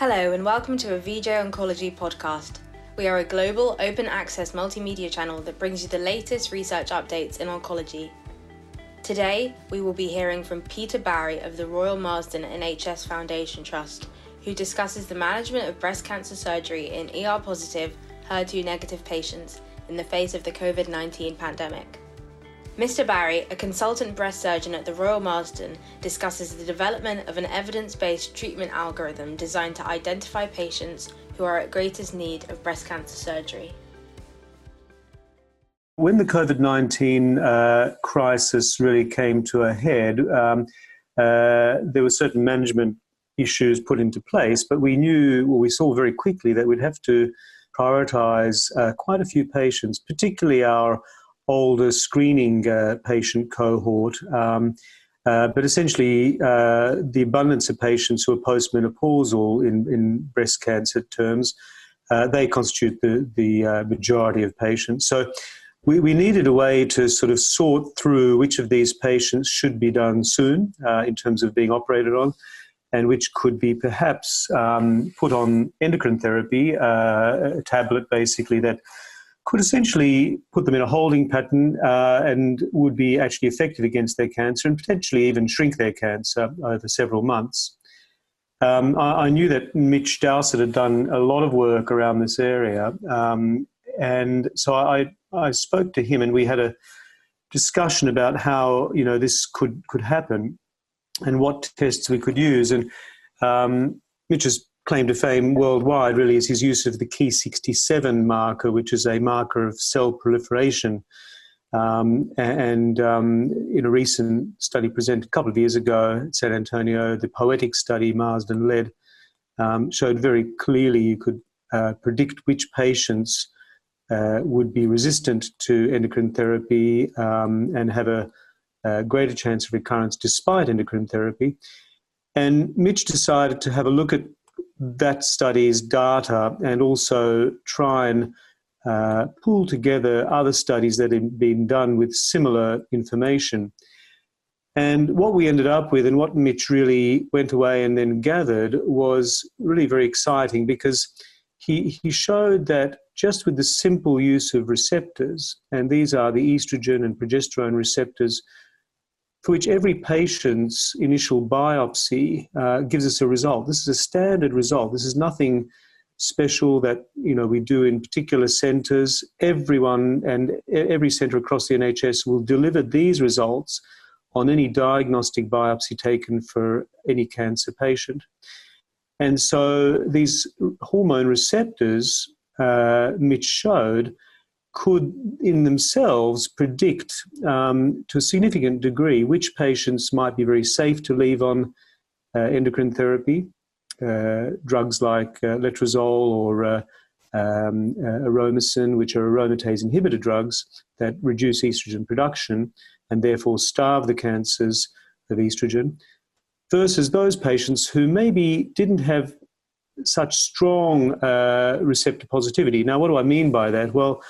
Hello, and welcome to a VJ Oncology podcast. We are a global, open access multimedia channel that brings you the latest research updates in oncology. Today, we will be hearing from Peter Barry of the Royal Marsden NHS Foundation Trust, who discusses the management of breast cancer surgery in ER positive, HER2 negative patients in the face of the COVID 19 pandemic. Mr. Barry, a consultant breast surgeon at the Royal Marsden, discusses the development of an evidence based treatment algorithm designed to identify patients who are at greatest need of breast cancer surgery. When the COVID 19 uh, crisis really came to a head, um, uh, there were certain management issues put into place, but we knew, well, we saw very quickly that we'd have to prioritize uh, quite a few patients, particularly our older screening uh, patient cohort. Um, uh, but essentially, uh, the abundance of patients who are postmenopausal in, in breast cancer terms, uh, they constitute the, the uh, majority of patients. So we, we needed a way to sort of sort through which of these patients should be done soon uh, in terms of being operated on and which could be perhaps um, put on endocrine therapy, a tablet basically that could essentially put them in a holding pattern uh, and would be actually effective against their cancer and potentially even shrink their cancer over several months. Um, I, I, knew that Mitch Dowsett had done a lot of work around this area, um, and so I, I spoke to him and we had a discussion about how you know this could could happen and what tests we could use. And um, Mitch has claim to fame worldwide really is his use of the Ki67 marker, which is a marker of cell proliferation. Um, and um, in a recent study presented a couple of years ago at San Antonio, the POETIC study Marsden led um, showed very clearly you could uh, predict which patients uh, would be resistant to endocrine therapy um, and have a, a greater chance of recurrence despite endocrine therapy. And Mitch decided to have a look at that study's data and also try and uh, pull together other studies that have been done with similar information. And what we ended up with, and what Mitch really went away and then gathered, was really very exciting because he, he showed that just with the simple use of receptors, and these are the estrogen and progesterone receptors for which every patient's initial biopsy uh, gives us a result. This is a standard result. This is nothing special that you know we do in particular centres. Everyone and every centre across the NHS will deliver these results on any diagnostic biopsy taken for any cancer patient. And so these hormone receptors, uh, Mitch showed, could in themselves predict um, to a significant degree which patients might be very safe to leave on uh, endocrine therapy, uh, drugs like uh, letrozole or uh, um, uh, aromasin, which are aromatase inhibitor drugs that reduce estrogen production and therefore starve the cancers of estrogen, versus those patients who maybe didn't have such strong uh, receptor positivity. Now, what do I mean by that? Well,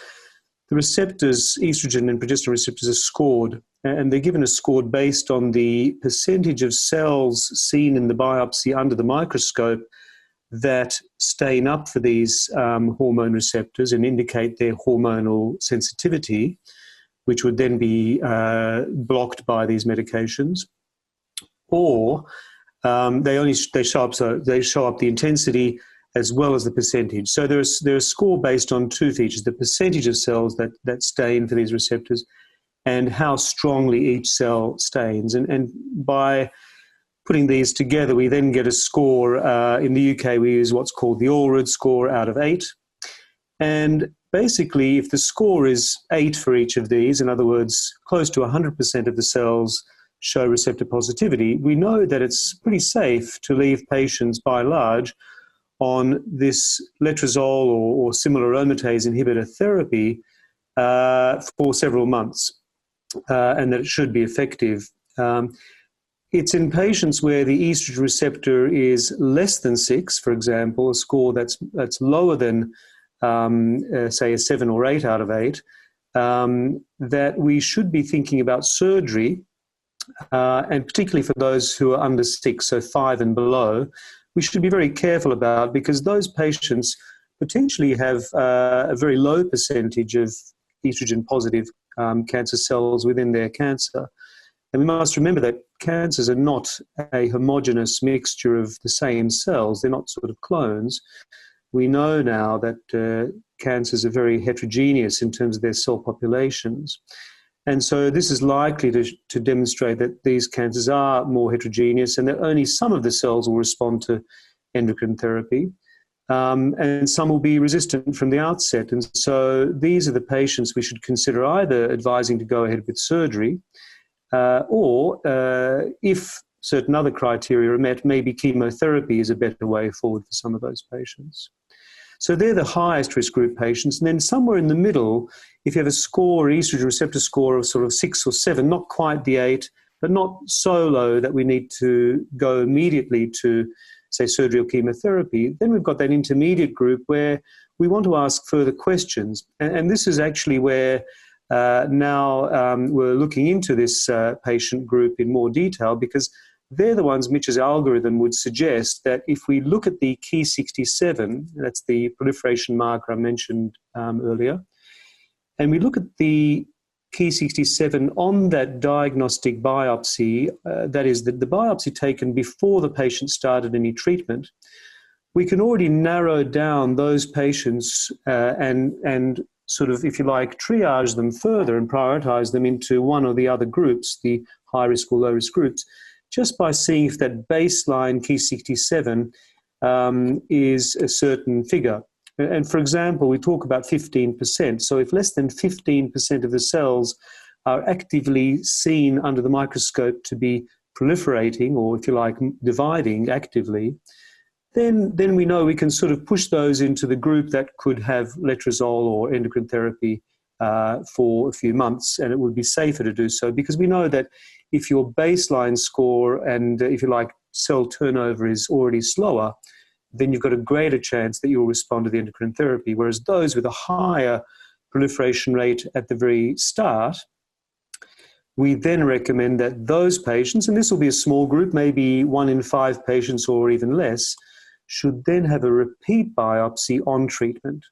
the receptors, estrogen and progesterone receptors, are scored, and they're given a score based on the percentage of cells seen in the biopsy under the microscope that stain up for these um, hormone receptors and indicate their hormonal sensitivity, which would then be uh, blocked by these medications, or um, they only they show up so they show up the intensity as well as the percentage. So there's there's a score based on two features: the percentage of cells that that stain for these receptors, and how strongly each cell stains. And and by putting these together, we then get a score. Uh, in the UK, we use what's called the Allred score out of eight, and basically, if the score is eight for each of these, in other words, close to 100% of the cells show receptor positivity, we know that it's pretty safe to leave patients by large on this letrozole or, or similar aromatase inhibitor therapy uh, for several months, uh, and that it should be effective. Um, it's in patients where the estrogen receptor is less than six, for example, a score that's that's lower than, um, uh, say, a seven or eight out of eight, um, that we should be thinking about surgery, uh, and particularly for those who are under six, so five and below, we should be very careful about because those patients potentially have uh, a very low percentage of estrogen positive um, cancer cells within their cancer. And we must remember that cancers are not a homogeneous mixture of the same cells, they're not sort of clones. We know now that uh, cancers are very heterogeneous in terms of their cell populations. And so this is likely to, to demonstrate that these cancers are more heterogeneous and that only some of the cells will respond to endocrine therapy. Um, and some will be resistant from the outset. And so these are the patients we should consider either advising to go ahead with surgery uh, or uh, if certain other criteria are met, maybe chemotherapy is a better way forward for some of those patients. So they're the highest risk group patients. And then somewhere in the middle, if you have a score, estrogen receptor score of sort of six or seven, not quite the eight, but not so low that we need to go immediately to say, surgery or chemotherapy, then we've got that intermediate group where we want to ask further questions. And, and this is actually where uh, now um, we're looking into this uh, patient group in more detail because they're the ones Mitch's algorithm would suggest that if we look at the Ki67, that's the proliferation marker I mentioned um, earlier, and we look at the Ki67 on that diagnostic biopsy, uh, that is, the, the biopsy taken before the patient started any treatment, we can already narrow down those patients uh, and, and sort of, if you like, triage them further and prioritize them into one or the other groups, the high risk or low risk groups, just by seeing if that baseline Ki67 um, is a certain figure. And for example, we talk about 15%. So if less than 15% of the cells are actively seen under the microscope to be proliferating, or if you like, dividing actively, then, then we know we can sort of push those into the group that could have letrozole or endocrine therapy uh, for a few months, and it would be safer to do so because we know that if your baseline score and, uh, if you like, cell turnover is already slower, then you've got a greater chance that you'll respond to the endocrine therapy. Whereas those with a higher proliferation rate at the very start, we then recommend that those patients, and this will be a small group, maybe one in five patients or even less, should then have a repeat biopsy on treatment.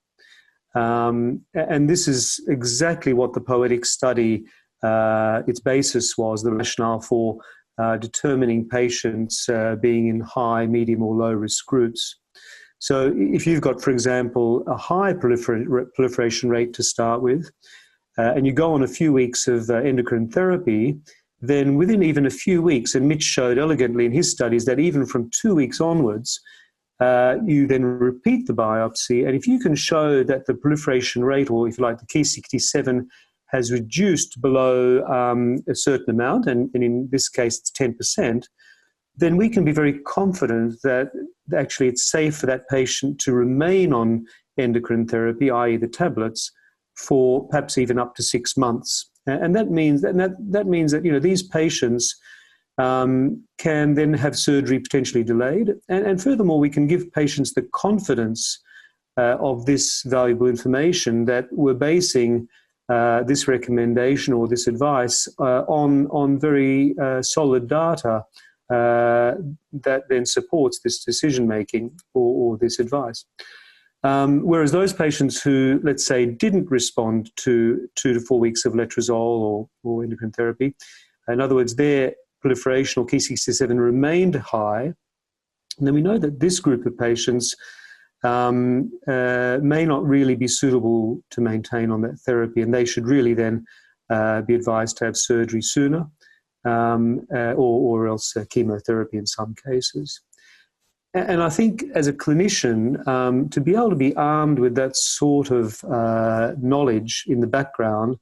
Um, and this is exactly what the POETIC study, uh, its basis was, the rationale for uh, determining patients uh, being in high, medium, or low risk groups. So, if you've got, for example, a high prolifer- proliferation rate to start with, uh, and you go on a few weeks of uh, endocrine therapy, then within even a few weeks, and Mitch showed elegantly in his studies that even from two weeks onwards, uh, you then repeat the biopsy, and if you can show that the proliferation rate, or if you like, the Ki67 has reduced below um, a certain amount, and, and, in this case it's 10%, then we can be very confident that actually it's safe for that patient to remain on endocrine therapy, i.e., the tablets, for perhaps even up to six months. And that means that, that means that you know these patients um, can then have surgery potentially delayed, and, and, furthermore, we can give patients the confidence uh, of this valuable information that we're basing uh, this recommendation or this advice uh, on, on very uh, solid data uh, that then supports this decision making or, or, this advice. Um, whereas those patients who, let's say, didn't respond to two to four weeks of letrozole or, or endocrine therapy, in other words, their proliferation or Ki67 remained high, then we know that this group of patients um, uh, may not really be suitable to maintain on that therapy, and they should really then uh, be advised to have surgery sooner um, uh, or, or, else uh, chemotherapy in some cases. And I think as a clinician, um, to be able to be armed with that sort of uh, knowledge in the background,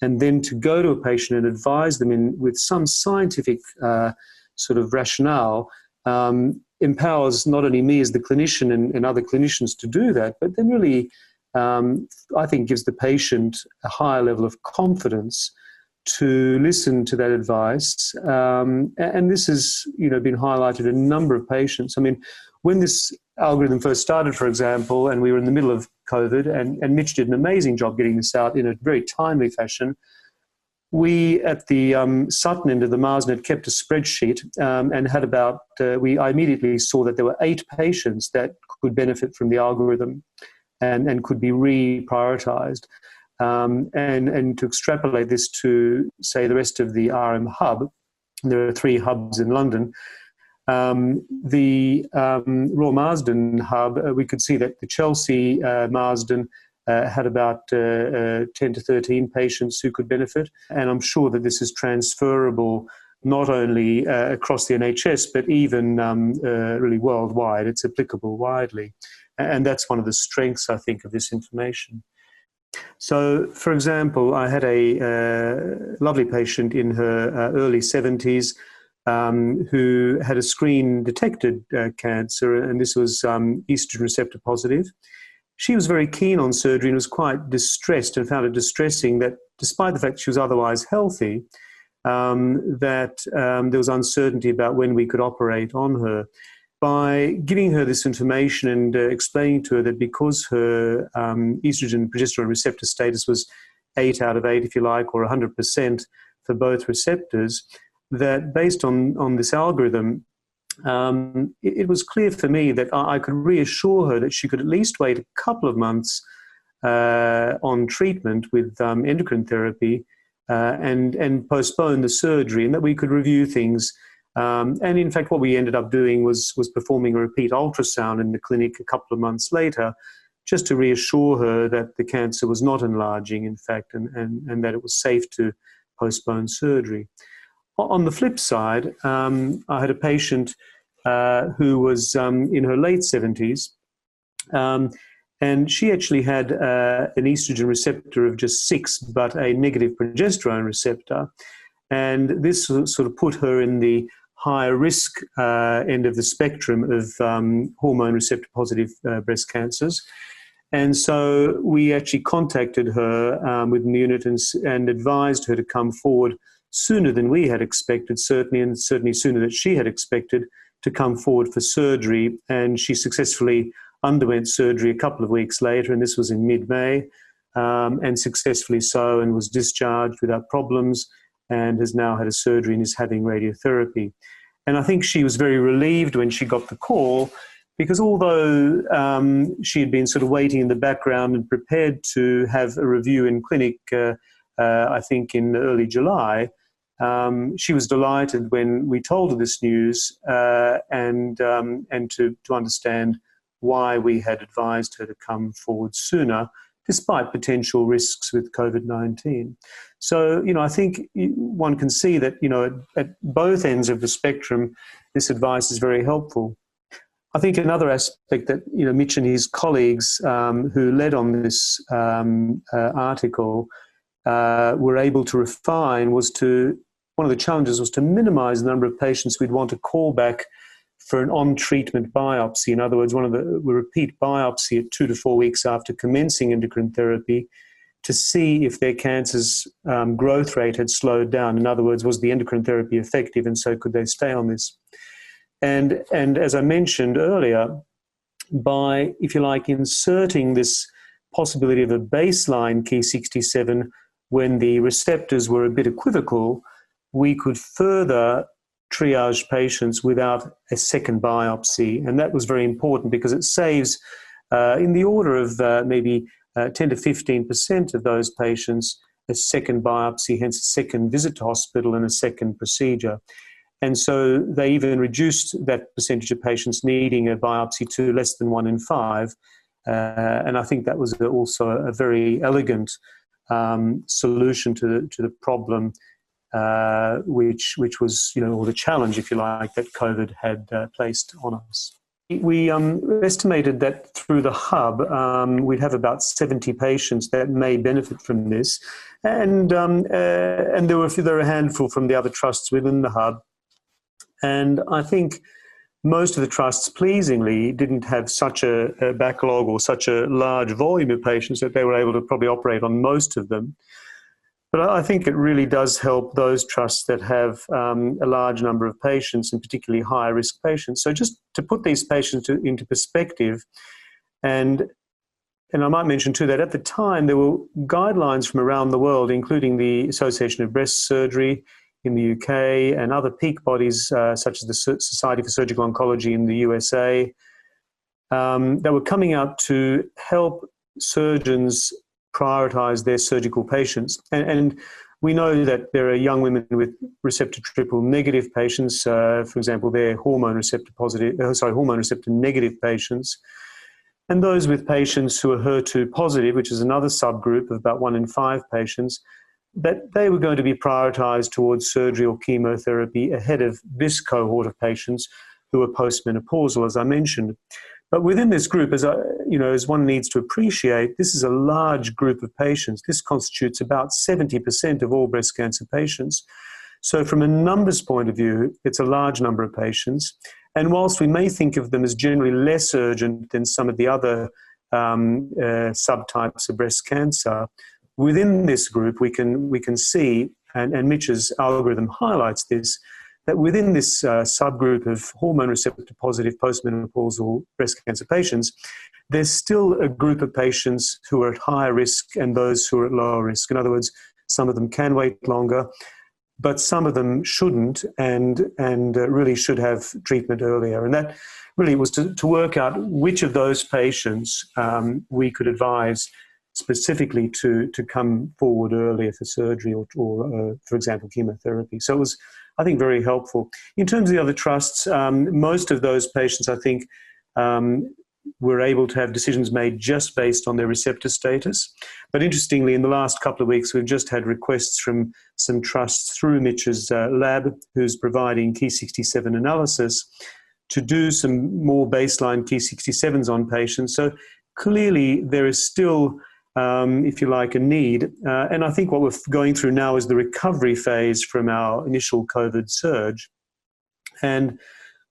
and then to go to a patient and advise them in with some scientific uh, sort of rationale um, empowers not only me as the clinician and, and, other clinicians to do that, but then really, um, I think, gives the patient a higher level of confidence to listen to that advice. Um, and this has, you know, been highlighted in a number of patients. I mean, when this algorithm first started, for example, and we were in the middle of COVID, and, and Mitch did an amazing job getting this out in a very timely fashion. we at the um, Sutton end of the Marsden had kept a spreadsheet um, and had about, uh, we I immediately saw that there were eight patients that could benefit from the algorithm and, and could be reprioritized. Um, and, and to extrapolate this to, say, the rest of the RM hub, there are three hubs in London. Um, the um, Royal Marsden hub, uh, we could see that the Chelsea uh, Marsden uh, had about uh, uh, 10 to 13 patients who could benefit. And I'm sure that this is transferable not only uh, across the NHS, but even um, really worldwide. It's applicable widely. And that's one of the strengths, I think, of this information. So, for example, I had a lovely patient in her early 70s um, who had a screen detected uh, cancer, and this was um, estrogen receptor positive. She was very keen on surgery and was quite distressed and found it distressing that, despite the fact she was otherwise healthy, um, that um, there was uncertainty about when we could operate on her by giving her this information and uh, explaining to her that because her um, estrogen progesterone receptor status was 8 out of 8, if you like, or 100% for both receptors, that based on, on this algorithm, um, it, it, was clear for me that I, I, could reassure her that she could at least wait a couple of months uh, on treatment with um, endocrine therapy uh, and, and postpone the surgery, and that we could review things um, and in fact, what we ended up doing was, was performing a repeat ultrasound in the clinic a couple of months later, just to reassure her that the cancer was not enlarging, in fact, and, and, and that it was safe to postpone surgery. On the flip side, um, I had a patient uh, who was um, in her late 70s, um, and she actually had uh, an estrogen receptor of just six, but a negative progesterone receptor. And this sort of put her in the higher risk uh, end of the spectrum of um, hormone receptor positive uh, breast cancers. And so we actually contacted her um, with the unit and, and, advised her to come forward sooner than we had expected, certainly, and certainly sooner than she had expected to come forward for surgery. And she successfully underwent surgery a couple of weeks later, and this was in mid May, um, and successfully so, and was discharged without problems and has now had a surgery and is having radiotherapy. And I think she was very relieved when she got the call because although um, she had been sort of waiting in the background and prepared to have a review in clinic, uh, I think in early July, um, she was delighted when we told her this news uh, and, um, and to, to understand why we had advised her to come forward sooner despite potential risks with COVID 19. So, you know, I think one can see that, you know, at, at, both ends of the spectrum, this advice is very helpful. I think another aspect that, you know, Mitch and his colleagues um, who led on this um, uh, article uh, were able to refine was to, one of the challenges was to minimize the number of patients we'd want to call back for an on treatment biopsy. In other words, one of the repeat biopsy at two to four weeks after commencing endocrine therapy to see if their cancer's um, growth rate had slowed down. In other words, was the endocrine therapy effective and so could they stay on this? And, and as I mentioned earlier, by, if you like, inserting this possibility of a baseline Ki67 when the receptors were a bit equivocal, we could further triage patients without a second biopsy. And that was very important because it saves, uh, in the order of uh, maybe uh, 10 to 15% of those patients, a second biopsy, hence a second visit to hospital and a second procedure. And so they even reduced that percentage of patients needing a biopsy to less than one in five. Uh, and I think that was also a very elegant um, solution to the, to the problem uh, which which was you know or the challenge, if you like, that COVID had uh, placed on us. We um, estimated that through the hub, um, we'd have about 70 patients that may benefit from this, and um, uh, and there were there were a handful from the other trusts within the hub, and I think most of the trusts, pleasingly, didn't have such a, a backlog or such a large volume of patients that they were able to probably operate on most of them. But I think it really does help those trusts that have um, a large number of patients, and particularly high risk patients. So, just to put these patients to, into perspective, and and I might mention too that at the time there were guidelines from around the world, including the Association of Breast Surgery in the UK and other peak bodies uh, such as the Society for Surgical Oncology in the USA, um, that were coming out to help surgeons prioritize their surgical patients. And, and, we know that there are young women with receptor triple negative patients, uh, for example, they're hormone receptor positive, uh, sorry, hormone receptor negative patients and those with patients who are HER2 positive, which is another subgroup of about one in five patients, that they were going to be prioritized towards surgery or chemotherapy ahead of this cohort of patients who are postmenopausal, as I mentioned. But within this group, as I, you know, as one needs to appreciate, this is a large group of patients. This constitutes about 70% of all breast cancer patients. So, from a numbers point of view, it's a large number of patients. And whilst we may think of them as generally less urgent than some of the other um, uh, subtypes of breast cancer, within this group we can we can see, and, and Mitch's algorithm highlights this, that within this uh, subgroup of hormone receptor positive postmenopausal breast cancer patients, there's still a group of patients who are at higher risk and those who are at lower risk. In other words, some of them can wait longer, but some of them shouldn't and and uh, really should have treatment earlier. And that really was to, to work out which of those patients um, we could advise specifically to to come forward earlier for surgery or, or uh, for example, chemotherapy. So it was, I think, very helpful. In terms of the other trusts, um, most of those patients, I think. Um, were able to have decisions made just based on their receptor status. But interestingly, in the last couple of weeks, we've just had requests from some trusts through Mitch's uh, lab, who's providing Ki67 analysis, to do some more baseline Ki67s on patients. So clearly, there is still, um, if you like, a need. Uh, and I think what we're going through now is the recovery phase from our initial COVID surge. And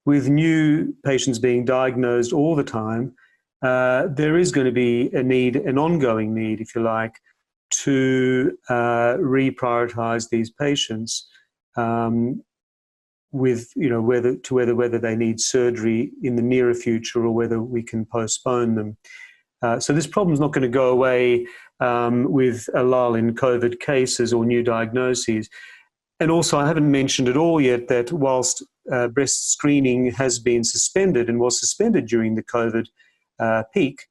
with new patients being diagnosed all the time, uh, there is going to be a need, an ongoing need, if you like, to uh, reprioritize these patients um, with, you know, whether to whether whether they need surgery in the nearer future or whether we can postpone them. Uh, so this problem is not going to go away um, with a lull in COVID cases or new diagnoses. And also, I haven't mentioned at all yet that whilst uh, breast screening has been suspended and was suspended during the COVID uh, peak,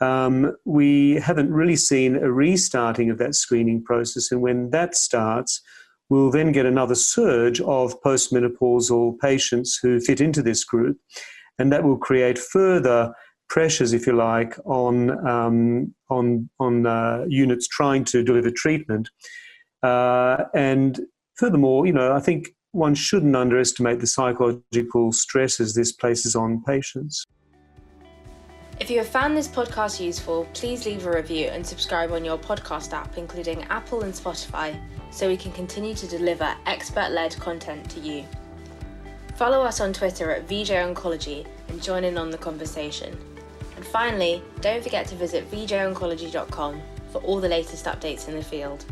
um, we haven't really seen a restarting of that screening process. And when that starts, we'll then get another surge of postmenopausal patients who fit into this group. And that will create further pressures, if you like, on, um, on, on uh, units trying to deliver treatment. Uh, and furthermore, you know, I think one shouldn't underestimate the psychological stresses this places on patients. If you have found this podcast useful, please leave a review and subscribe on your podcast app, including Apple and Spotify, so we can continue to deliver expert led content to you. Follow us on Twitter at VJ Oncology and join in on the conversation. And finally, don't forget to visit vjoncology.com for all the latest updates in the field.